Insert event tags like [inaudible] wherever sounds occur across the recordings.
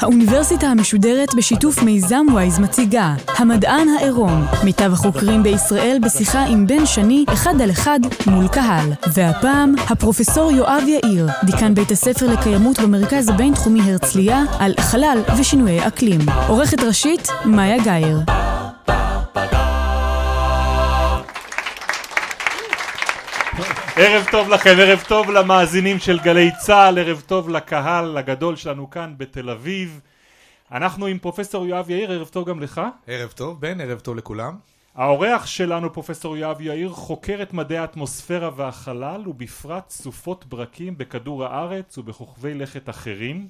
האוניברסיטה המשודרת בשיתוף מיזם וויז מציגה המדען העירום מיטב החוקרים בישראל בשיחה עם בן שני אחד על אחד מול קהל. והפעם הפרופסור יואב יאיר דיקן בית הספר לקיימות במרכז הבינתחומי הרצליה על חלל ושינויי אקלים. עורכת ראשית מאיה גאייר ערב טוב לכם, ערב טוב למאזינים של גלי צה"ל, ערב טוב לקהל הגדול שלנו כאן בתל אביב. אנחנו עם פרופסור יואב יאיר, ערב טוב גם לך. ערב טוב, בן, ערב טוב לכולם. האורח שלנו, פרופסור יואב יאיר, חוקר את מדעי האטמוספירה והחלל, ובפרט סופות ברקים בכדור הארץ ובכוכבי לכת אחרים.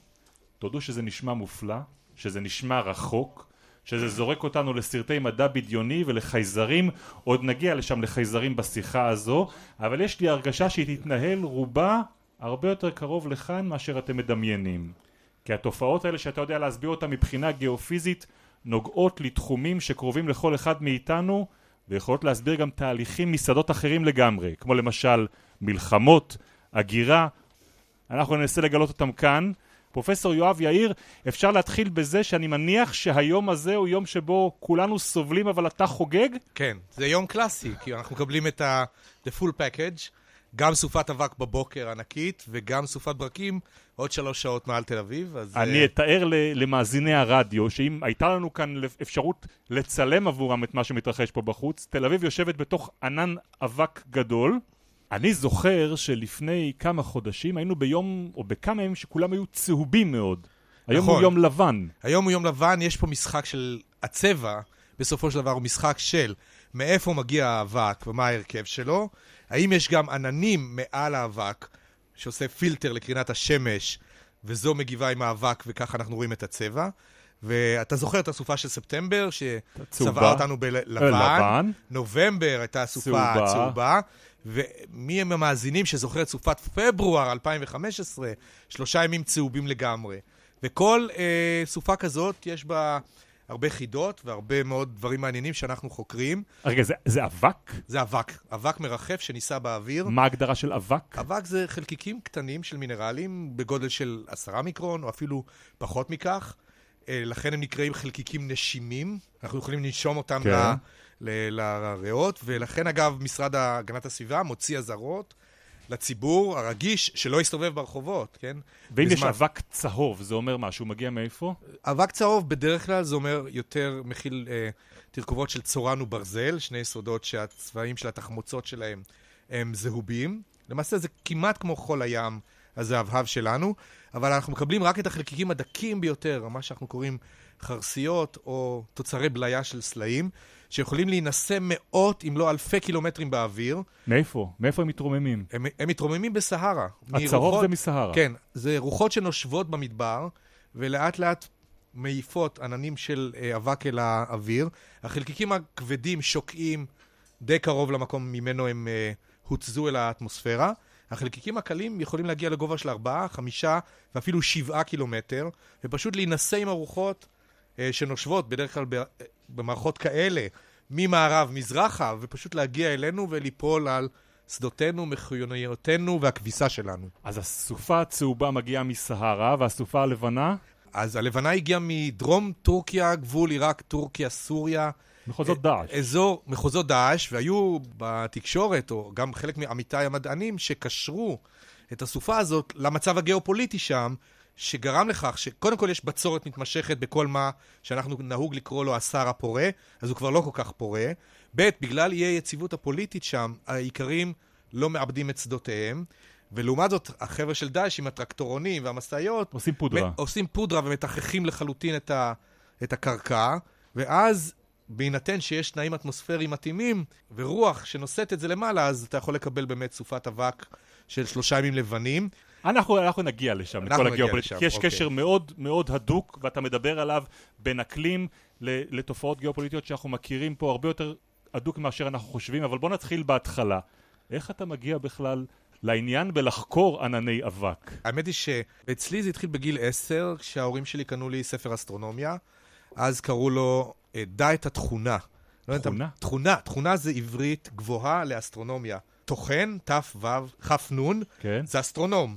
תודו שזה נשמע מופלא, שזה נשמע רחוק, שזה זורק אותנו לסרטי מדע בדיוני ולחייזרים, עוד נגיע לשם לחייזרים בשיחה הזו, אבל יש לי הרגשה שהיא תתנהל רובה הרבה יותר קרוב לכאן מאשר אתם מדמיינים. כי התופעות האלה שאתה יודע להסביר אותן מבחינה גיאופיזית נוגעות לתחומים שקרובים לכל אחד מאיתנו ויכולות להסביר גם תהליכים משדות אחרים לגמרי, כמו למשל מלחמות, הגירה, אנחנו ננסה לגלות אותם כאן. פרופסור יואב יאיר, אפשר להתחיל בזה שאני מניח שהיום הזה הוא יום שבו כולנו סובלים אבל אתה חוגג? כן, זה יום קלאסי, כי אנחנו מקבלים את ה- the full package, גם סופת אבק בבוקר ענקית, וגם סופת ברקים עוד שלוש שעות מעל תל אביב, אז... אני אה, אתאר למאזיני הרדיו שאם הייתה לנו כאן אפשרות לצלם עבורם את מה שמתרחש פה בחוץ, תל אביב יושבת בתוך ענן אבק גדול. אני זוכר שלפני כמה חודשים היינו ביום, או בכמה ימים שכולם היו צהובים מאוד. היום נכון. הוא יום לבן. היום הוא יום לבן, יש פה משחק של הצבע, בסופו של דבר הוא משחק של מאיפה מגיע האבק ומה ההרכב שלו, האם יש גם עננים מעל האבק שעושה פילטר לקרינת השמש, וזו מגיבה עם האבק וככה אנחנו רואים את הצבע. ואתה זוכר את הסופה של ספטמבר, שצבעה. אותנו בלבן, לבן. נובמבר הייתה סופה צהובה. ומי הם המאזינים שזוכר את סופת פברואר 2015? שלושה ימים צהובים לגמרי. וכל אה, סופה כזאת יש בה הרבה חידות והרבה מאוד דברים מעניינים שאנחנו חוקרים. רגע, זה, זה אבק? זה אבק, אבק מרחף שנישא באוויר. מה ההגדרה של אבק? אבק זה חלקיקים קטנים של מינרלים בגודל של עשרה מיקרון, או אפילו פחות מכך. אה, לכן הם נקראים חלקיקים נשימים. אנחנו יכולים לנשום אותם כן. ל- ל- לריאות, ולכן אגב, משרד הגנת הסביבה מוציא אזהרות לציבור הרגיש שלא יסתובב ברחובות, כן? ואם יש בזמן- אבק צהוב, זה אומר משהו, מגיע מאיפה? אבק צהוב בדרך כלל זה אומר יותר מכיל אה, תרכובות של צורן וברזל, שני יסודות שהצבעים של התחמוצות שלהם הם זהובים. למעשה זה כמעט כמו חול הים הזהבהב שלנו, אבל אנחנו מקבלים רק את החלקיקים הדקים ביותר, מה שאנחנו קוראים חרסיות או תוצרי בליה של סלעים, שיכולים להינשא מאות אם לא אלפי קילומטרים באוויר. מאיפה? מאיפה הם מתרוממים? הם, הם מתרוממים בסהרה. הצהוב זה מסהרה. כן, זה רוחות שנושבות במדבר, ולאט לאט מעיפות עננים של אה, אבק אל האוויר. החלקיקים הכבדים שוקעים די קרוב למקום ממנו הם אה, הוצזו אל האטמוספירה. החלקיקים הקלים יכולים להגיע לגובה של 4, 5 ואפילו 7 קילומטר, ופשוט להינשא עם הרוחות אה, שנושבות בדרך כלל ב- אה, במערכות כאלה, ממערב מזרחה, ופשוט להגיע אלינו וליפול על שדותינו, מכוניותינו והכביסה שלנו. אז הסופה הצהובה מגיעה מסהרה, והסופה הלבנה? אז הלבנה הגיעה מדרום טורקיה, גבול עיראק, טורקיה, סוריה. מחוזות דאעש. אזור מחוזות דאעש, והיו בתקשורת, או גם חלק מעמיתיי המדענים, שקשרו את הסופה הזאת למצב הגיאופוליטי שם, שגרם לכך שקודם כל יש בצורת מתמשכת בכל מה שאנחנו נהוג לקרוא לו הסהר הפורה, אז הוא כבר לא כל כך פורה. ב', בגלל אי היציבות הפוליטית שם, האיכרים לא מאבדים את שדותיהם. ולעומת זאת, החבר'ה של דאעש עם הטרקטורונים והמשאיות, עושים פודרה. מ- עושים פודרה ומתחכים לחלוטין את, ה, את הקרקע, ואז בהינתן שיש תנאים אטמוספריים מתאימים ורוח שנושאת את זה למעלה, אז אתה יכול לקבל באמת סופת אבק של שלושה ימים לבנים. אנחנו, אנחנו נגיע לשם, אנחנו לכל הגיאופוליטיקה, יש אוקיי. קשר מאוד מאוד הדוק, ואתה מדבר עליו בין אקלים לתופעות גיאופוליטיות שאנחנו מכירים פה הרבה יותר הדוק מאשר אנחנו חושבים, אבל בוא נתחיל בהתחלה. איך אתה מגיע בכלל לעניין בלחקור ענני אבק. האמת היא שאצלי זה התחיל בגיל עשר, כשההורים שלי קנו לי ספר אסטרונומיה. אז קראו לו אה, דע את התכונה. לא תכונה? תכונה. תכונה זה עברית גבוהה לאסטרונומיה. טוחן, תו, נון, כן. זה אסטרונום.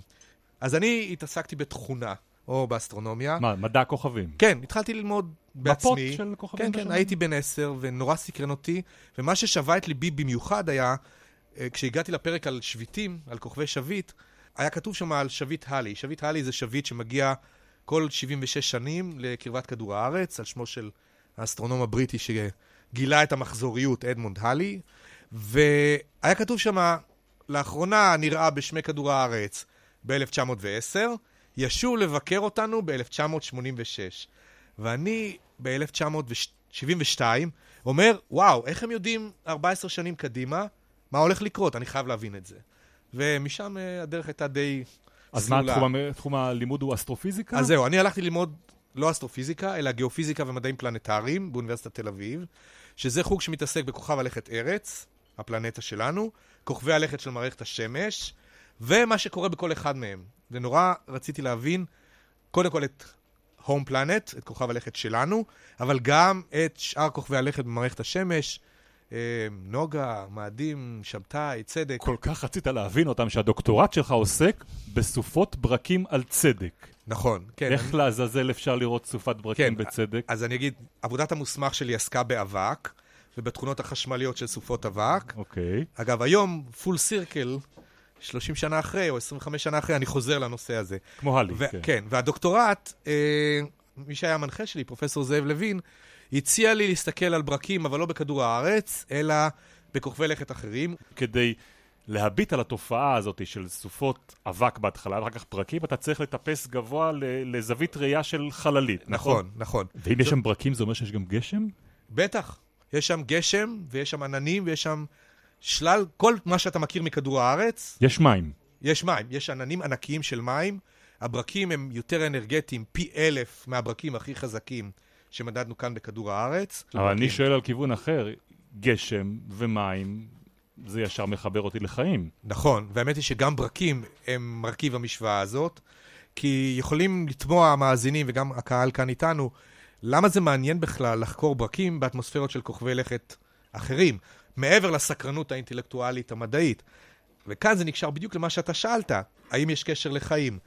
אז אני התעסקתי בתכונה, או באסטרונומיה. מה, מדע כוכבים? כן, התחלתי ללמוד בעצמי. מפות של כוכבים כן, כן, בשמיים? הייתי בן עשר, ונורא סקרן אותי, ומה ששבה את ליבי במיוחד היה, אה, כשהגעתי לפרק על שביטים, על כוכבי שביט, היה כתוב שם על שביט הלי. שביט הלי זה שביט שמגיע כל 76 שנים לקרבת כדור הארץ, על שמו של האסטרונום הבריטי שגילה את המחזוריות, אדמונד הלי, והיה כתוב שם, לאחרונה נראה בשמי כדור הארץ ב-1910, ישוב לבקר אותנו ב-1986. ואני ב-1972 אומר, וואו, איך הם יודעים 14 שנים קדימה מה הולך לקרות? אני חייב להבין את זה. ומשם אה, הדרך הייתה די אז מה, סלולה. תחום, המ- תחום הלימוד הוא אסטרופיזיקה? אז זהו, אני הלכתי ללמוד לא אסטרופיזיקה, אלא גיאופיזיקה ומדעים פלנטריים באוניברסיטת תל אביב, שזה חוג שמתעסק בכוכב הלכת ארץ, הפלנטה שלנו, כוכבי הלכת של מערכת השמש, ומה שקורה בכל אחד מהם. ונורא רציתי להבין, קודם כל את הום פלנט, את כוכב הלכת שלנו, אבל גם את שאר כוכבי הלכת במערכת השמש, נוגה, מאדים, שבתאי, צדק. כל כך רצית להבין אותם שהדוקטורט שלך עוסק בסופות ברקים על צדק. נכון, כן. איך לעזאזל אפשר לראות סופת ברקים כן, בצדק? אז אני אגיד, עבודת המוסמך שלי עסקה באבק, ובתכונות החשמליות של סופות אבק. אוקיי. אגב, היום, פול סירקל, 30 שנה אחרי, או 25 שנה אחרי, אני חוזר לנושא הזה. כמו הלי, ו- כן. כן, והדוקטורט, אה, מי שהיה המנחה שלי, פרופסור זאב לוין, הציע לי להסתכל על ברקים, אבל לא בכדור הארץ, אלא בכוכבי לכת אחרים. כדי להביט על התופעה הזאת של סופות אבק בהתחלה, ואחר כך ברקים, אתה צריך לטפס גבוה ל- לזווית ראייה של חללית, נכון? נכון, נכון. ואם יש שם ברקים זה אומר שיש גם גשם? בטח. יש שם גשם, ויש שם עננים, ויש שם שלל, כל מה שאתה מכיר מכדור הארץ, יש מים. יש מים, יש עננים ענקיים של מים. הברקים הם יותר אנרגטיים, פי אלף מהברקים הכי חזקים שמדדנו כאן בכדור הארץ. אבל אני ברקים. שואל על כיוון אחר, גשם ומים, זה ישר מחבר אותי לחיים. נכון, והאמת היא שגם ברקים הם מרכיב המשוואה הזאת, כי יכולים לתמוע המאזינים וגם הקהל כאן איתנו, למה זה מעניין בכלל לחקור ברקים באטמוספירות של כוכבי לכת אחרים, מעבר לסקרנות האינטלקטואלית המדעית. וכאן זה נקשר בדיוק למה שאתה שאלת, האם יש קשר לחיים.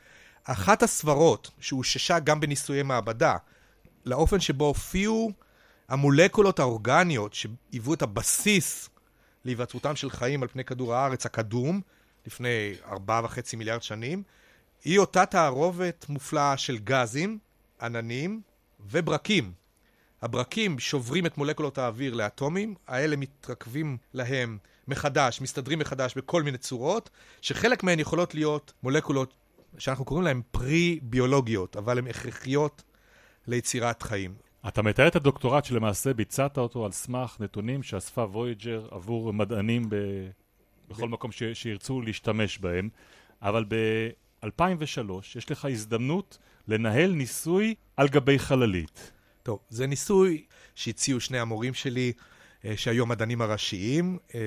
אחת הסברות שאוששה גם בניסויי מעבדה, לאופן שבו הופיעו המולקולות האורגניות שהיוו את הבסיס להיווצרותם של חיים על פני כדור הארץ הקדום, לפני ארבעה וחצי מיליארד שנים, היא אותה תערובת מופלאה של גזים, עננים וברקים. הברקים שוברים את מולקולות האוויר לאטומים, האלה מתרכבים להם מחדש, מסתדרים מחדש בכל מיני צורות, שחלק מהן יכולות להיות מולקולות שאנחנו קוראים להן פרי-ביולוגיות, אבל הן הכרחיות ליצירת חיים. אתה מתאר את הדוקטורט שלמעשה ביצעת אותו על סמך נתונים שאספה וויג'ר עבור מדענים ב... בכל מקום ש... שירצו להשתמש בהם, אבל ב-2003 יש לך הזדמנות לנהל ניסוי על גבי חללית. טוב, זה ניסוי שהציעו שני המורים שלי, אה, שהיו המדענים הראשיים, אה,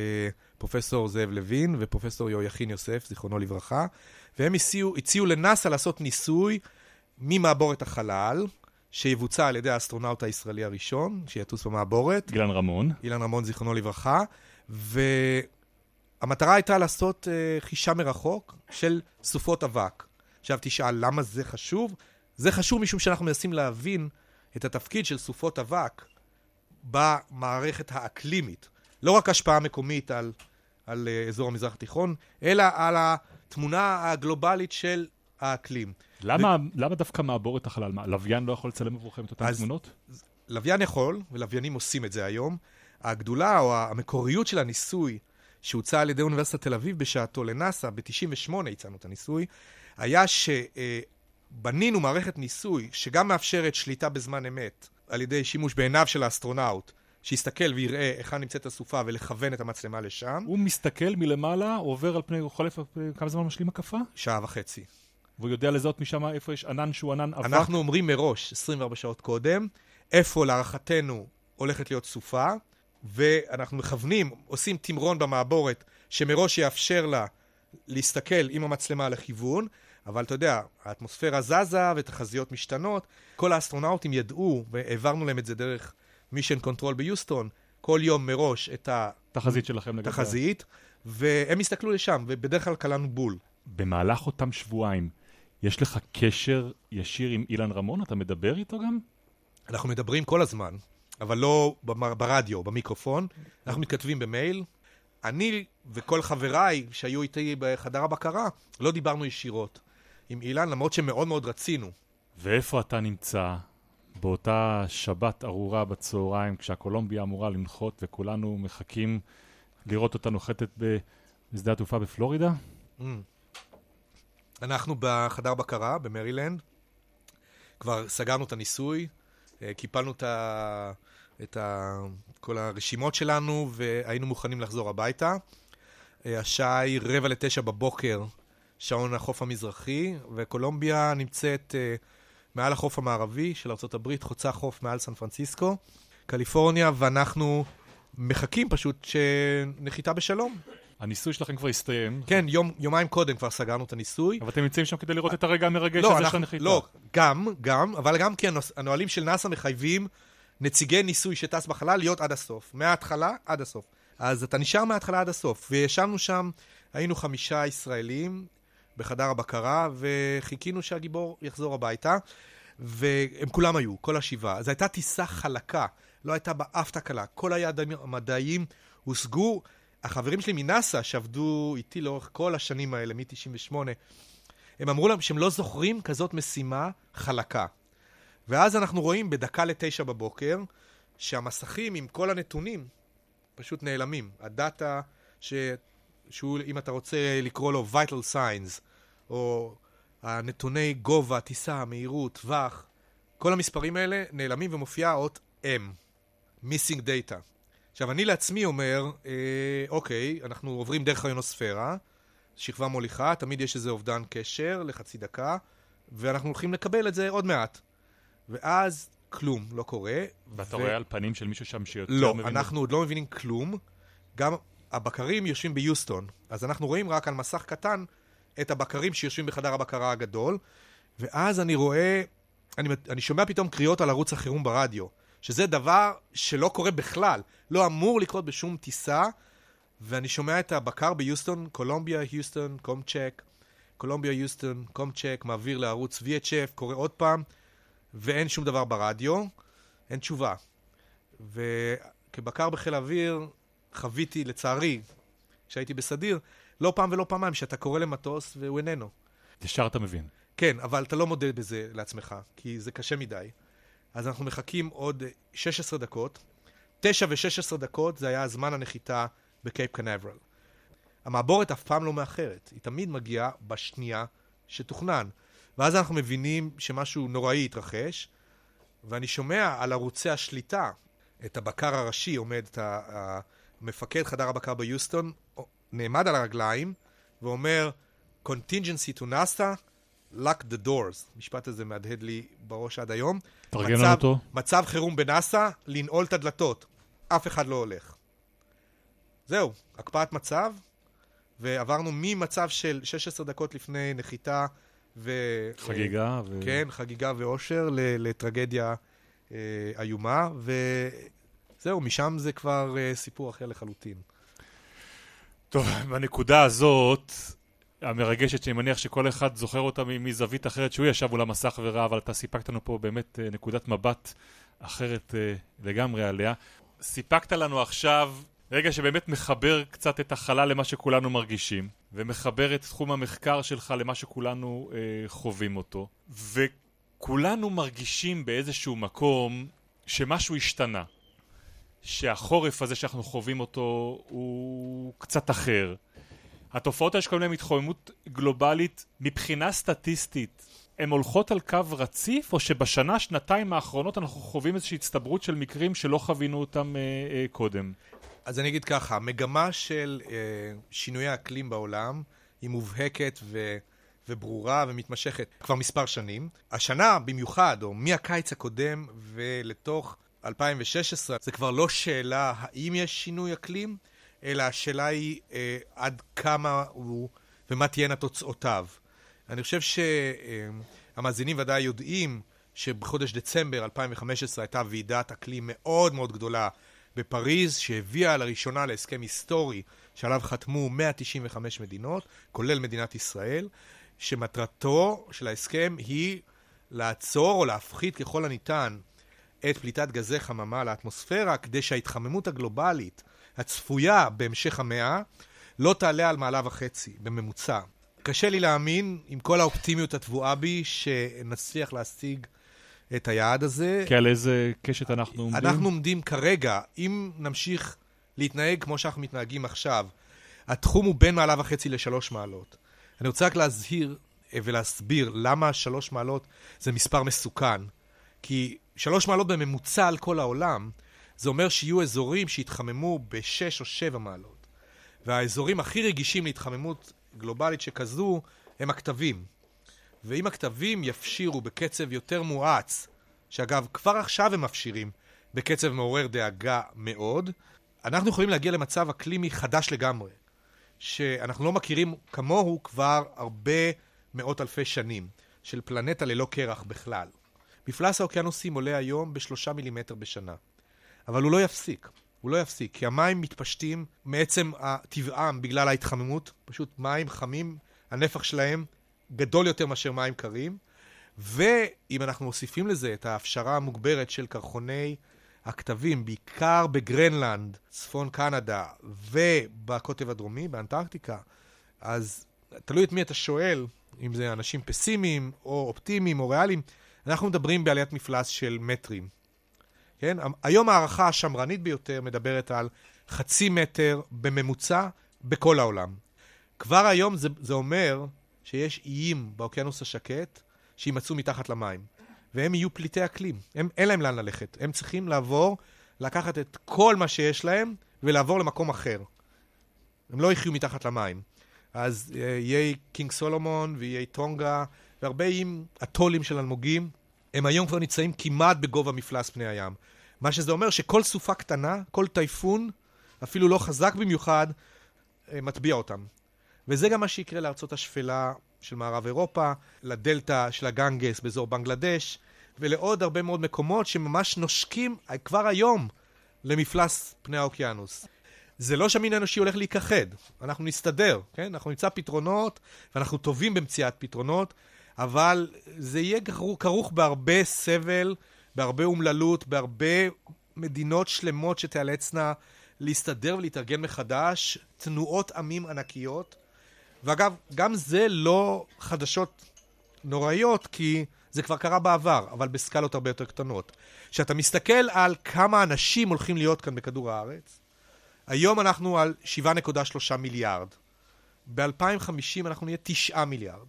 פרופסור זאב לוין ופרופסור יהויכין יוסף, זיכרונו לברכה, והם הציעו, הציעו לנאס"א לעשות ניסוי ממעבורת החלל, שיבוצע על ידי האסטרונאוט הישראלי הראשון, שיטוס במעבורת, גילן רמון, אילן רמון, זיכרונו לברכה, והמטרה הייתה לעשות אה, חישה מרחוק של סופות אבק. עכשיו תשאל, למה זה חשוב? זה חשוב משום שאנחנו מנסים להבין את התפקיד של סופות אבק במערכת האקלימית. לא רק השפעה מקומית על, על אה, אזור המזרח התיכון, אלא על התמונה הגלובלית של האקלים. למה, למה דווקא מעבורת החלל? מה, לוויין לא יכול לצלם עבורכם את אותן אז- תמונות? לוויין יכול, ולוויינים עושים את זה היום. הגדולה או המקוריות של הניסוי שהוצע על ידי אוניברסיטת תל אביב בשעתו לנאס"א, ב-98 הצענו את הניסוי, היה שבנינו מערכת ניסוי שגם מאפשרת שליטה בזמן אמת על ידי שימוש בעיניו של האסטרונאוט, שיסתכל ויראה היכן נמצאת הסופה ולכוון את המצלמה לשם, הוא מסתכל מלמעלה, עובר על פני, חולף על פני, כמה זמן משלים הקפה? שעה וחצי. והוא יודע לזהות משם איפה יש ענן שהוא ענן אבק? אנחנו אומרים מראש, 24 שעות קודם, איפה להערכתנו הולכת להיות סופה, ואנחנו מכוונים, עושים תמרון במעבורת שמראש יאפשר להם להסתכל עם המצלמה לכיוון, אבל אתה יודע, האטמוספירה זזה ותחזיות משתנות. כל האסטרונאוטים ידעו, והעברנו להם את זה דרך mission control ביוסטון, כל יום מראש את תחזית שלכם לגבי... התחזית, והם הסתכלו לשם, ובדרך כלל קלענו בול. במהלך אותם שבועיים, יש לך קשר ישיר עם אילן רמון? אתה מדבר איתו גם? אנחנו מדברים כל הזמן, אבל לא ברדיו, במיקרופון. אנחנו מתכתבים במייל. אני וכל חבריי שהיו איתי בחדר הבקרה, לא דיברנו ישירות עם אילן, למרות שמאוד מאוד רצינו. ואיפה אתה נמצא באותה שבת ארורה בצהריים, כשהקולומביה אמורה לנחות וכולנו מחכים לראות אותה נוחתת בשדה התעופה בפלורידה? Mm. אנחנו בחדר בקרה במרילנד, כבר סגרנו את הניסוי, אה, קיפלנו את, ה... את ה... כל הרשימות שלנו והיינו מוכנים לחזור הביתה. אה, השעה היא רבע לתשע בבוקר, שעון החוף המזרחי, וקולומביה נמצאת אה, מעל החוף המערבי של ארה"ב, חוצה חוף מעל סן פרנסיסקו, קליפורניה, ואנחנו מחכים פשוט שנחיתה בשלום. הניסוי שלכם כבר הסתיים, כן, יום, יומיים קודם כבר סגרנו את הניסוי. אבל אתם נמצאים שם כדי לראות את הרגע המרגש לא, הזה של אנחנו, הנחיתה. לא, גם, גם, אבל גם כי הנוס- הנהלים של נאס"א מחייבים נציגי ניסוי שטס בחלל להיות עד הסוף. מההתחלה עד הסוף. אז אתה נשאר מההתחלה עד הסוף. וישבנו שם, היינו חמישה ישראלים בחדר הבקרה, וחיכינו שהגיבור יחזור הביתה, והם כולם היו, כל השבעה. זו הייתה טיסה חלקה, לא הייתה בה אף תקלה. כל היעדים המדעיים הושגו. החברים שלי מנאס"א, שעבדו איתי לאורך כל השנים האלה, מ-98, הם אמרו להם שהם לא זוכרים כזאת משימה חלקה. ואז אנחנו רואים בדקה לתשע בבוקר, שהמסכים עם כל הנתונים פשוט נעלמים. הדאטה, ש... שהוא, אם אתה רוצה לקרוא לו vital signs, או הנתוני גובה, טיסה, מהירות, טווח, כל המספרים האלה נעלמים ומופיעה אות M, missing data. עכשיו, אני לעצמי אומר, אה, אוקיי, אנחנו עוברים דרך האיונוספירה, שכבה מוליכה, תמיד יש איזה אובדן קשר לחצי דקה, ואנחנו הולכים לקבל את זה עוד מעט. ואז כלום לא קורה. ואתה ו- רואה על פנים של מישהו שם שיותר לא, מבין... אנחנו עוד לא מבינים כלום. גם הבקרים יושבים ביוסטון, אז אנחנו רואים רק על מסך קטן את הבקרים שיושבים בחדר הבקרה הגדול, ואז אני רואה, אני, אני שומע פתאום קריאות על ערוץ החירום ברדיו, שזה דבר שלא קורה בכלל, לא אמור לקרות בשום טיסה, ואני שומע את הבקר ביוסטון, קולומביה, היוסטון, קומצ'ק, קולומביה, היוסטון, קומצ'ק, מעביר לערוץ VHF, קורא עוד פעם, ואין שום דבר ברדיו, אין תשובה. וכבקר בחיל האוויר, חוויתי, לצערי, כשהייתי בסדיר, לא פעם ולא פעמיים שאתה קורא למטוס והוא איננו. ישר אתה מבין. כן, אבל אתה לא מודה בזה לעצמך, כי זה קשה מדי. אז אנחנו מחכים עוד אה, 16 דקות. 9 ו-16 דקות זה היה זמן הנחיתה בקייפ קנברל. המעבורת אף פעם לא מאחרת, היא תמיד מגיעה בשנייה שתוכנן. ואז אנחנו מבינים שמשהו נוראי התרחש, ואני שומע על ערוצי השליטה את הבקר הראשי עומד, את המפקד חדר הבקר ביוסטון, נעמד על הרגליים ואומר, contingency to NASA, lock the doors. המשפט הזה מהדהד לי בראש עד היום. תרגם מצב- לנו אותו. מצב חירום בנאסא, לנעול את הדלתות. אף אחד לא הולך. זהו, הקפאת מצב, ועברנו ממצב של 16 דקות לפני נחיתה ו... חגיגה. ו... כן, חגיגה ואושר לטרגדיה אה, איומה, וזהו, משם זה כבר אה, סיפור אחר לחלוטין. טוב, בנקודה הזאת, המרגשת, שאני מניח שכל אחד זוכר אותה מזווית אחרת, שהוא ישב מול המסך וראה, אבל אתה סיפקת לנו פה באמת אה, נקודת מבט אחרת אה, לגמרי עליה. סיפקת לנו עכשיו רגע שבאמת מחבר קצת את החלל למה שכולנו מרגישים, ומחבר את תחום המחקר שלך למה שכולנו אה, חווים אותו, וכולנו מרגישים באיזשהו מקום שמשהו השתנה. שהחורף הזה שאנחנו חווים אותו הוא קצת אחר. התופעות האלה שקוראים להן התחממות גלובלית מבחינה סטטיסטית הן הולכות על קו רציף או שבשנה שנתיים האחרונות אנחנו חווים איזושהי הצטברות של מקרים שלא חווינו אותם אה, אה, קודם. אז אני אגיד ככה, המגמה של אה, שינויי האקלים בעולם היא מובהקת ו... וברורה ומתמשכת כבר מספר שנים. השנה במיוחד, או מהקיץ הקודם ולתוך 2016, זה כבר לא שאלה האם יש שינוי אקלים, אלא השאלה היא אה, עד כמה הוא ומה תהיינה תוצאותיו. אני חושב שהמאזינים ודאי יודעים שבחודש דצמבר 2015 הייתה ועידת אקלים מאוד מאוד גדולה בפריז, שהביאה לראשונה להסכם היסטורי שעליו חתמו 195 מדינות, כולל מדינת ישראל, שמטרתו של ההסכם היא לעצור או להפחית ככל הניתן את פליטת גזי חממה לאטמוספירה, כדי שההתחממות הגלובלית הצפויה בהמשך המאה לא תעלה על מעלה וחצי בממוצע. קשה לי להאמין, עם כל האופטימיות הטבועה בי, שנצליח להשיג את היעד הזה. כי על איזה קשת אנחנו עומדים? אנחנו עומדים כרגע, אם נמשיך להתנהג כמו שאנחנו מתנהגים עכשיו, התחום הוא בין מעלה וחצי לשלוש מעלות. אני רוצה רק להזהיר אה, ולהסביר למה שלוש מעלות זה מספר מסוכן. כי שלוש מעלות בממוצע על כל העולם, זה אומר שיהיו אזורים שיתחממו בשש או שבע מעלות. והאזורים הכי רגישים להתחממות גלובלית שכזו הם הכתבים. ואם הכתבים יפשירו בקצב יותר מואץ, שאגב, כבר עכשיו הם מפשירים בקצב מעורר דאגה מאוד, אנחנו יכולים להגיע למצב אקלימי חדש לגמרי, שאנחנו לא מכירים כמוהו כבר הרבה מאות אלפי שנים, של פלנטה ללא קרח בכלל. מפלס האוקיינוסים עולה היום בשלושה מילימטר בשנה, אבל הוא לא יפסיק. הוא לא יפסיק, כי המים מתפשטים מעצם טבעם בגלל ההתחממות, פשוט מים חמים, הנפח שלהם גדול יותר מאשר מים קרים, ואם אנחנו מוסיפים לזה את ההפשרה המוגברת של קרחוני הכתבים, בעיקר בגרנלנד, צפון קנדה ובקוטב הדרומי, באנטארקטיקה, אז תלוי את מי אתה שואל, אם זה אנשים פסימיים או אופטימיים או ריאליים, אנחנו מדברים בעליית מפלס של מטרים. כן? היום ההערכה השמרנית ביותר מדברת על חצי מטר בממוצע בכל העולם. כבר היום זה, זה אומר שיש איים באוקיינוס השקט שימצאו מתחת למים, והם יהיו פליטי אקלים. הם, אין להם לאן ללכת. הם צריכים לעבור, לקחת את כל מה שיש להם ולעבור למקום אחר. הם לא יחיו מתחת למים. אז אה, יהיה קינג סולומון ויהיה טונגה והרבה איים אטולים של אלמוגים, הם היום כבר נמצאים כמעט בגובה מפלס פני הים. מה שזה אומר שכל סופה קטנה, כל טייפון, אפילו לא חזק במיוחד, אה, מטביע אותם. וזה גם מה שיקרה לארצות השפלה של מערב אירופה, לדלתא של הגנגס באזור בנגלדש, ולעוד הרבה מאוד מקומות שממש נושקים כבר היום למפלס פני האוקיינוס. זה לא שהמין האנושי הולך להיכחד, אנחנו נסתדר, כן? אנחנו נמצא פתרונות, ואנחנו טובים במציאת פתרונות, אבל זה יהיה כרוך בהרבה סבל, בהרבה אומללות, בהרבה מדינות שלמות שתיאלצנה להסתדר ולהתארגן מחדש, תנועות עמים ענקיות. ואגב, גם זה לא חדשות נוראיות, כי זה כבר קרה בעבר, אבל בסקלות הרבה יותר קטנות. כשאתה מסתכל על כמה אנשים הולכים להיות כאן בכדור הארץ, היום אנחנו על 7.3 מיליארד. ב-2050 אנחנו נהיה 9 מיליארד.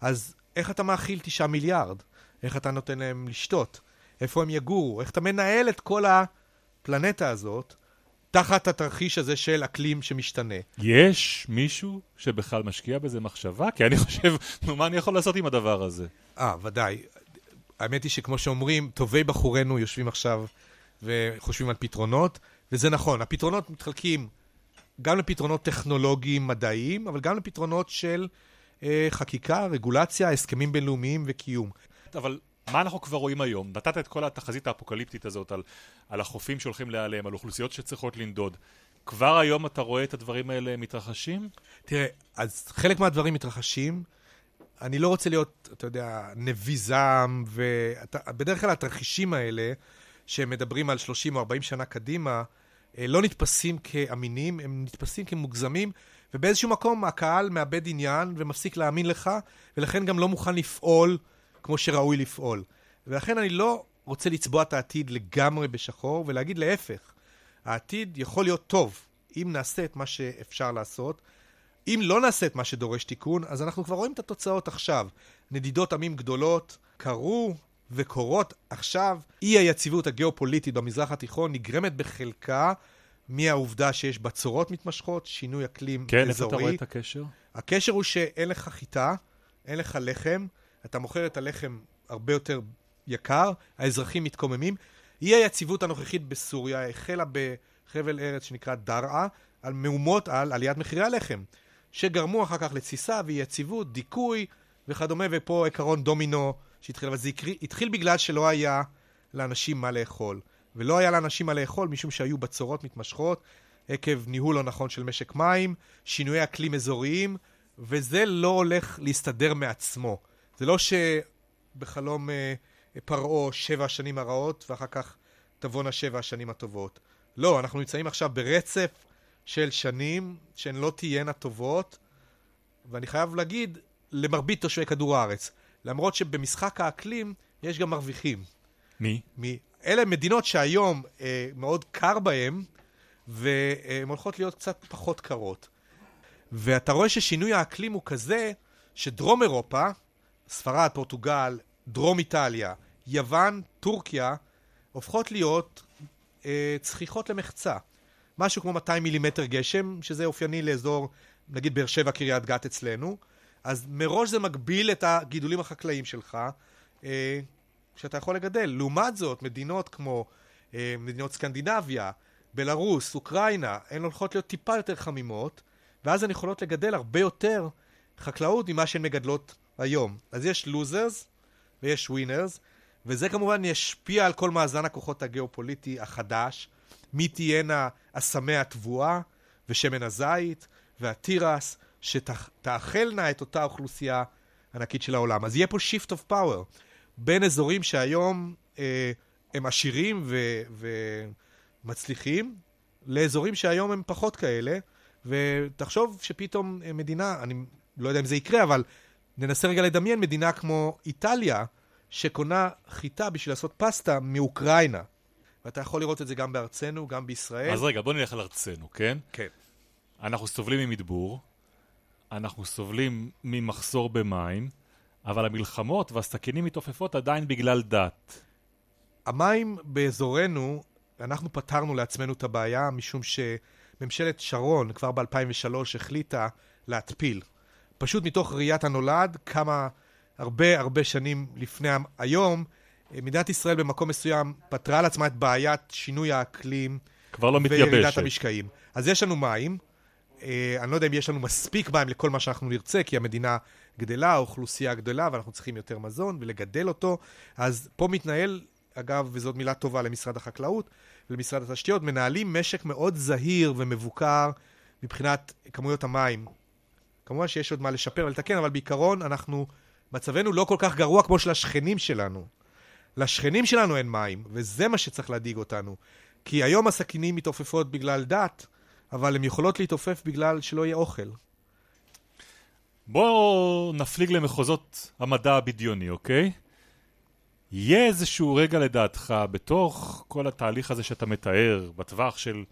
אז איך אתה מאכיל 9 מיליארד? איך אתה נותן להם לשתות? איפה הם יגורו? איך אתה מנהל את כל הפלנטה הזאת תחת התרחיש הזה של אקלים שמשתנה? יש מישהו שבכלל משקיע בזה מחשבה? כי אני חושב, נו, מה אני יכול לעשות עם הדבר הזה? אה, ודאי. האמת היא שכמו שאומרים, טובי בחורינו יושבים עכשיו וחושבים על פתרונות, וזה נכון, הפתרונות מתחלקים גם לפתרונות טכנולוגיים מדעיים, אבל גם לפתרונות של אה, חקיקה, רגולציה, הסכמים בינלאומיים וקיום. אבל מה אנחנו כבר רואים היום? נתת את כל התחזית האפוקליפטית הזאת על, על החופים שהולכים להיעלם, על אוכלוסיות שצריכות לנדוד. כבר היום אתה רואה את הדברים האלה מתרחשים? תראה, אז חלק מהדברים מתרחשים. אני לא רוצה להיות, אתה יודע, נביא זעם, ובדרך כלל התרחישים האלה, שמדברים על 30 או 40 שנה קדימה, אה, לא נתפסים כאמינים, הם נתפסים כמוגזמים, ובאיזשהו מקום הקהל מאבד עניין ומפסיק להאמין לך, ולכן גם לא מוכן לפעול כמו שראוי לפעול. ולכן אני לא רוצה לצבוע את העתיד לגמרי בשחור, ולהגיד להפך, העתיד יכול להיות טוב, אם נעשה את מה שאפשר לעשות. אם לא נעשה את מה שדורש תיקון, אז אנחנו כבר רואים את התוצאות עכשיו. נדידות עמים גדולות קרו וקורות עכשיו. אי היציבות הגיאופוליטית במזרח התיכון נגרמת בחלקה מהעובדה שיש בצורות מתמשכות, שינוי אקלים כן, אזורי. כן, איפה אתה רואה את הקשר? הקשר הוא שאין לך חיטה, אין לך לחם, אתה מוכר את הלחם הרבה יותר יקר, האזרחים מתקוממים. אי היציבות הנוכחית בסוריה החלה בחבל ארץ שנקרא דרעה, על מהומות על עליית מחירי הלחם. שגרמו אחר כך לתסיסה ואי יציבות, דיכוי וכדומה, ופה עקרון דומינו שהתחיל, אבל זה התחיל בגלל שלא היה לאנשים מה לאכול. ולא היה לאנשים מה לאכול משום שהיו בצורות מתמשכות עקב ניהול לא נכון של משק מים, שינויי אקלים אזוריים, וזה לא הולך להסתדר מעצמו. זה לא שבחלום אה, פרעה שבע השנים הרעות ואחר כך תבואנה שבע השנים הטובות. לא, אנחנו נמצאים עכשיו ברצף של שנים שהן לא תהיינה טובות, ואני חייב להגיד, למרבית תושבי כדור הארץ. למרות שבמשחק האקלים יש גם מרוויחים. מי? מ- אלה מדינות שהיום אה, מאוד קר בהן, והן הולכות להיות קצת פחות קרות. ואתה רואה ששינוי האקלים הוא כזה, שדרום אירופה, ספרד, פורטוגל, דרום איטליה, יוון, טורקיה, הופכות להיות אה, צחיחות למחצה. משהו כמו 200 מילימטר גשם, שזה אופייני לאזור, נגיד באר שבע, קריית גת אצלנו, אז מראש זה מגביל את הגידולים החקלאיים שלך, אה, שאתה יכול לגדל. לעומת זאת, מדינות כמו אה, מדינות סקנדינביה, בלרוס, אוקראינה, הן הולכות להיות טיפה יותר חמימות, ואז הן יכולות לגדל הרבה יותר חקלאות ממה שהן מגדלות היום. אז יש לוזרס ויש ווינרס, וזה כמובן ישפיע על כל מאזן הכוחות הגיאופוליטי החדש, מי תהיינה אסמי התבואה ושמן הזית והתירס, שתאכלנה את אותה אוכלוסייה ענקית של העולם. אז יהיה פה shift of power בין אזורים שהיום אה, הם עשירים ו- ומצליחים, לאזורים שהיום הם פחות כאלה, ותחשוב שפתאום אה, מדינה, אני לא יודע אם זה יקרה, אבל ננסה רגע לדמיין מדינה כמו איטליה, שקונה חיטה בשביל לעשות פסטה מאוקראינה. ואתה יכול לראות את זה גם בארצנו, גם בישראל. אז רגע, בוא נלך על ארצנו, כן? כן. אנחנו סובלים ממדבור, אנחנו סובלים ממחסור במים, אבל המלחמות והסכינים מתעופפות עדיין בגלל דת. המים באזורנו, אנחנו פתרנו לעצמנו את הבעיה, משום שממשלת שרון כבר ב-2003 החליטה להתפיל. פשוט מתוך ראיית הנולד, כמה הרבה הרבה שנים לפני היום, מדינת ישראל במקום מסוים פתרה לעצמה את בעיית שינוי האקלים כבר לא וירידת מתייבשת. המשקעים. אז יש לנו מים, אה, אני לא יודע אם יש לנו מספיק מים לכל מה שאנחנו נרצה, כי המדינה גדלה, האוכלוסייה גדלה, ואנחנו צריכים יותר מזון ולגדל אותו. אז פה מתנהל, אגב, וזאת מילה טובה למשרד החקלאות ולמשרד התשתיות, מנהלים משק מאוד זהיר ומבוקר מבחינת כמויות המים. כמובן שיש עוד מה לשפר ולתקן, אבל בעיקרון אנחנו, מצבנו לא כל כך גרוע כמו של השכנים שלנו. לשכנים שלנו אין מים, וזה מה שצריך להדאיג אותנו. כי היום הסכינים מתעופפות בגלל דת, אבל הן יכולות להתעופף בגלל שלא יהיה אוכל. בואו נפליג למחוזות המדע הבדיוני, אוקיי? יהיה איזשהו רגע לדעתך, בתוך כל התהליך הזה שאתה מתאר, בטווח של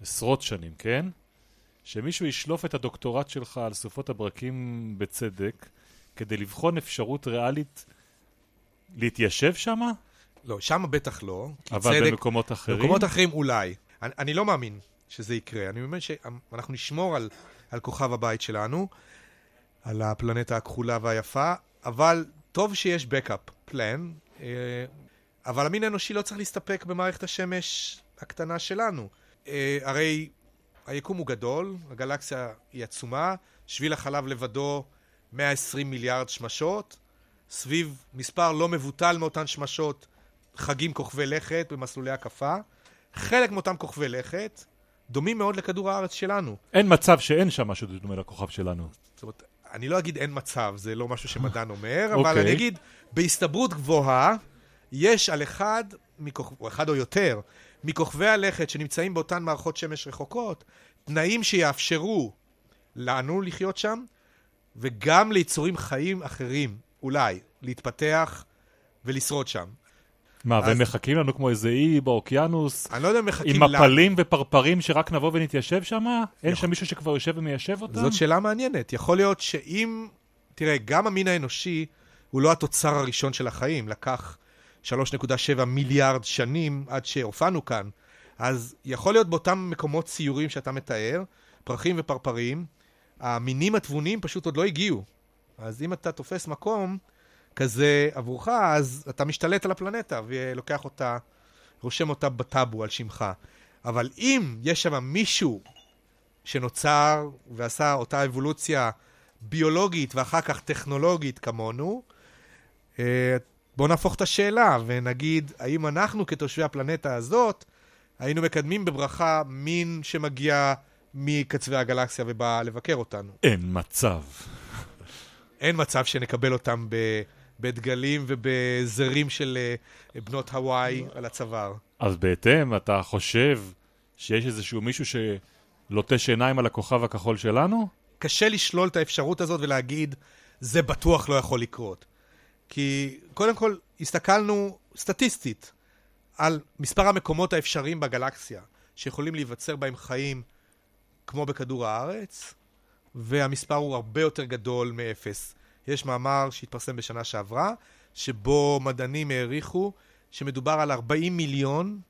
עשרות שנים, כן? שמישהו ישלוף את הדוקטורט שלך על סופות הברקים בצדק, כדי לבחון אפשרות ריאלית להתיישב שם, לא, שם בטח לא. אבל צדק, במקומות אחרים. במקומות אחרים אולי. אני, אני לא מאמין שזה יקרה. אני מאמין שאנחנו נשמור על, על כוכב הבית שלנו, על הפלנטה הכחולה והיפה, אבל טוב שיש backup plan, אה, אבל המין האנושי לא צריך להסתפק במערכת השמש הקטנה שלנו. אה, הרי היקום הוא גדול, הגלקסיה היא עצומה, שביל החלב לבדו 120 מיליארד שמשות, סביב מספר לא מבוטל מאותן שמשות חגים כוכבי לכת במסלולי הקפה. חלק מאותם כוכבי לכת דומים מאוד לכדור הארץ שלנו. אין מצב שאין שם משהו דומה לכוכב שלנו. זאת אומרת, אני לא אגיד אין מצב, זה לא משהו שמדען אומר, [laughs] אבל אוקיי. אני אגיד, בהסתברות גבוהה, יש על אחד, מכוכ... או אחד או יותר, מכוכבי הלכת שנמצאים באותן מערכות שמש רחוקות, תנאים שיאפשרו לנו לחיות שם, וגם ליצורים חיים אחרים, אולי, להתפתח ולשרוד שם. מה, אז- והם מחכים לנו כמו איזה אי באוקיינוס, אני לא יודע אם מחכים עם לנו. מפלים ופרפרים שרק נבוא ונתיישב שם? אין שם מישהו שכבר יושב ומיישב אותם? זאת שאלה מעניינת. יכול להיות שאם... תראה, גם המין האנושי הוא לא התוצר הראשון של החיים. לקח 3.7 מיליארד שנים עד שהופענו כאן. אז יכול להיות באותם מקומות ציורים שאתה מתאר, פרחים ופרפרים, המינים התבוניים פשוט עוד לא הגיעו. אז אם אתה תופס מקום כזה עבורך, אז אתה משתלט על הפלנטה ולוקח אותה, רושם אותה בטאבו על שמך. אבל אם יש שם מישהו שנוצר ועשה אותה אבולוציה ביולוגית ואחר כך טכנולוגית כמונו, אה, בואו נהפוך את השאלה ונגיד, האם אנחנו כתושבי הפלנטה הזאת, היינו מקדמים בברכה מין שמגיע מקצווי הגלקסיה ובא לבקר אותנו. אין מצב. אין מצב שנקבל אותם ב... בדגלים ובזרים של אה, בנות הוואי על הצוואר. אז בהתאם, אתה חושב שיש איזשהו מישהו שלוטש עיניים על הכוכב הכחול שלנו? קשה לשלול את האפשרות הזאת ולהגיד, זה בטוח לא יכול לקרות. כי קודם כל, הסתכלנו סטטיסטית על מספר המקומות האפשריים בגלקסיה שיכולים להיווצר בהם חיים כמו בכדור הארץ, והמספר הוא הרבה יותר גדול מאפס. יש מאמר שהתפרסם בשנה שעברה, שבו מדענים העריכו שמדובר על 40 מיליון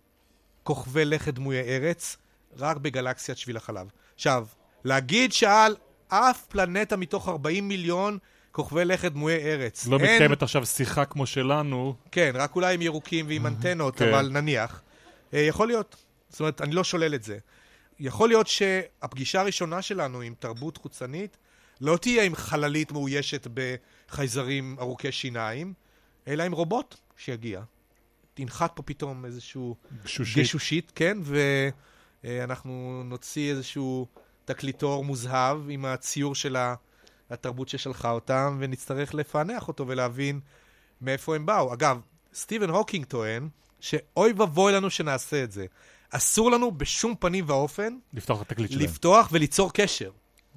כוכבי לכת דמויי ארץ רק בגלקסיית שביל החלב. עכשיו, להגיד שעל אף פלנטה מתוך 40 מיליון כוכבי לכת דמויי ארץ. לא אין... מתקיימת עכשיו שיחה כמו שלנו. כן, רק אולי עם ירוקים ועם אנטנות, כן. אבל נניח. אה, יכול להיות. זאת אומרת, אני לא שולל את זה. יכול להיות שהפגישה הראשונה שלנו עם תרבות חוצנית לא תהיה עם חללית מאוישת בחייזרים ארוכי שיניים, אלא עם רובוט שיגיע. תנחת פה פתאום איזשהו גשושית. גשושית, כן, ואנחנו נוציא איזשהו תקליטור מוזהב עם הציור של ה- התרבות ששלחה אותם, ונצטרך לפענח אותו ולהבין מאיפה הם באו. אגב, סטיבן הוקינג טוען שאוי ואבוי לנו שנעשה את זה. אסור לנו בשום פנים ואופן לפתוח את התקליט שלהם. לפתוח וליצור קשר.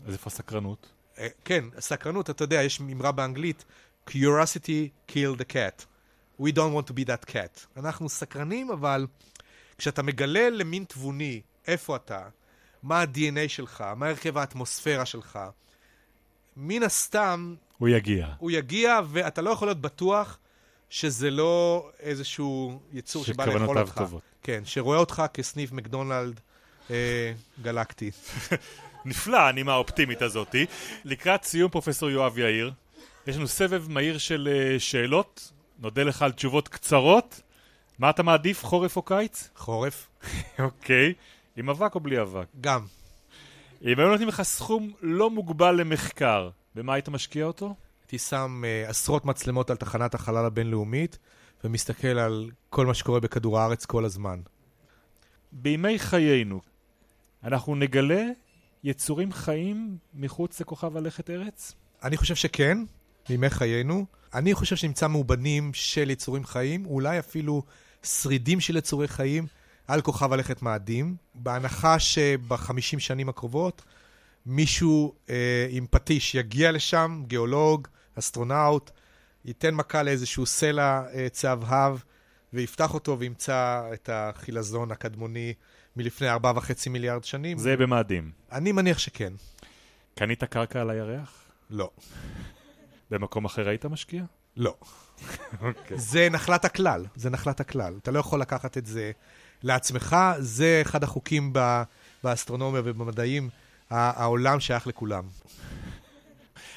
אז איפה הסקרנות? אה, כן, סקרנות, אתה יודע, יש אמרה באנגלית, curiosity kill the cat. We don't want to be that cat. אנחנו סקרנים, אבל כשאתה מגלה למין תבוני איפה אתה, מה ה-DNA שלך, מה הרכב האטמוספירה שלך, מן הסתם הוא יגיע. הוא יגיע, ואתה לא יכול להיות בטוח שזה לא איזשהו יצור שבא לאכול שכוונותיו אותך. טובות. כן, שרואה אותך כסניף מקדונלד אה, גלקטי. [laughs] נפלא, הנימה האופטימית הזאתי. לקראת סיום, פרופסור יואב יאיר, יש לנו סבב מהיר של אה, שאלות. נודה לך על תשובות קצרות. מה אתה מעדיף, חורף או קיץ? חורף, [laughs] אוקיי. עם אבק או בלי אבק? גם. אם היו נותנים לך סכום לא מוגבל למחקר, במה היית משקיע אותו? הייתי שם uh, עשרות מצלמות על תחנת החלל הבינלאומית, ומסתכל על כל מה שקורה בכדור הארץ כל הזמן. בימי חיינו, אנחנו נגלה יצורים חיים מחוץ לכוכב הלכת ארץ? אני חושב שכן, בימי חיינו. אני חושב שנמצא מאובנים של יצורים חיים, אולי אפילו שרידים של יצורי חיים על כוכב הלכת מאדים, בהנחה שבחמישים שנים הקרובות מישהו אה, עם פטיש יגיע לשם, גיאולוג, אסטרונאוט, ייתן מכה לאיזשהו סלע אה, צהבהב ויפתח אותו וימצא את החילזון הקדמוני מלפני ארבעה וחצי מיליארד שנים. זה במאדים. אני מניח שכן. קנית קרקע על הירח? לא. במקום אחר היית משקיע? לא. [laughs] זה נחלת הכלל, זה נחלת הכלל. אתה לא יכול לקחת את זה לעצמך, זה אחד החוקים ב- באסטרונומיה ובמדעים, העולם שייך לכולם.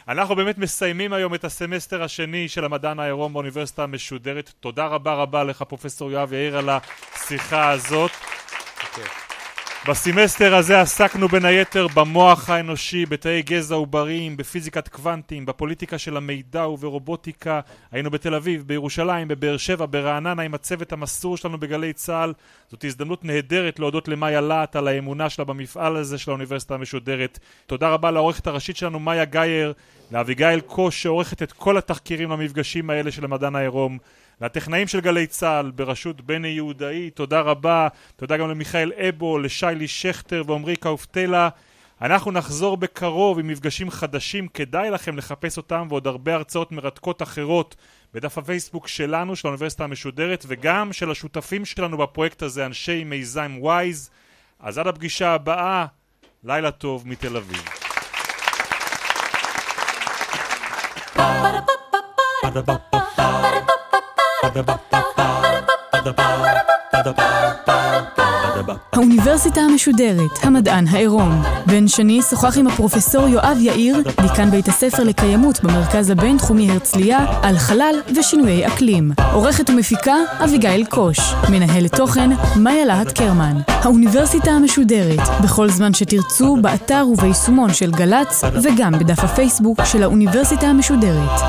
אנחנו באמת מסיימים היום את הסמסטר השני של המדען העירום באוניברסיטה המשודרת. תודה רבה רבה לך, פרופסור יואב יאיר, על השיחה הזאת. בסמסטר הזה עסקנו בין היתר במוח האנושי, בתאי גזע עובריים, בפיזיקת קוונטים, בפוליטיקה של המידע וברובוטיקה. היינו בתל אביב, בירושלים, בבאר שבע, ברעננה עם הצוות המסור שלנו בגלי צה"ל. זאת הזדמנות נהדרת להודות למאיה להט על האמונה שלה במפעל הזה של האוניברסיטה המשודרת. תודה רבה לעורכת הראשית שלנו מאיה גייר, לאביגיל קוש שעורכת את כל התחקירים למפגשים האלה של המדען העירום. לטכנאים של גלי צה"ל בראשות בני יהודאי, תודה רבה. תודה גם למיכאל אבו, לשיילי שכטר ועמרי קאופטלה. אנחנו נחזור בקרוב עם מפגשים חדשים, כדאי לכם לחפש אותם ועוד הרבה הרצאות מרתקות אחרות בדף הפייסבוק שלנו, של האוניברסיטה המשודרת, וגם של השותפים שלנו בפרויקט הזה, אנשי מיזם וויז. אז עד הפגישה הבאה, לילה טוב מתל אביב. האוניברסיטה האוניברסיטה המשודרת, המדען העירום. בן שני שוחח עם הפרופסור יואב יאיר, דיקן בית הספר לקיימות במרכז הבינתחומי הרצליה, על חלל ושינויי אקלים. עורכת ומפיקה, אביגיל קוש. מנהלת תוכן, מאיה להט קרמן. האוניברסיטה המשודרת, בכל זמן שתרצו, באתר וביישומון של גל"צ, וגם בדף הפייסבוק של האוניברסיטה המשודרת.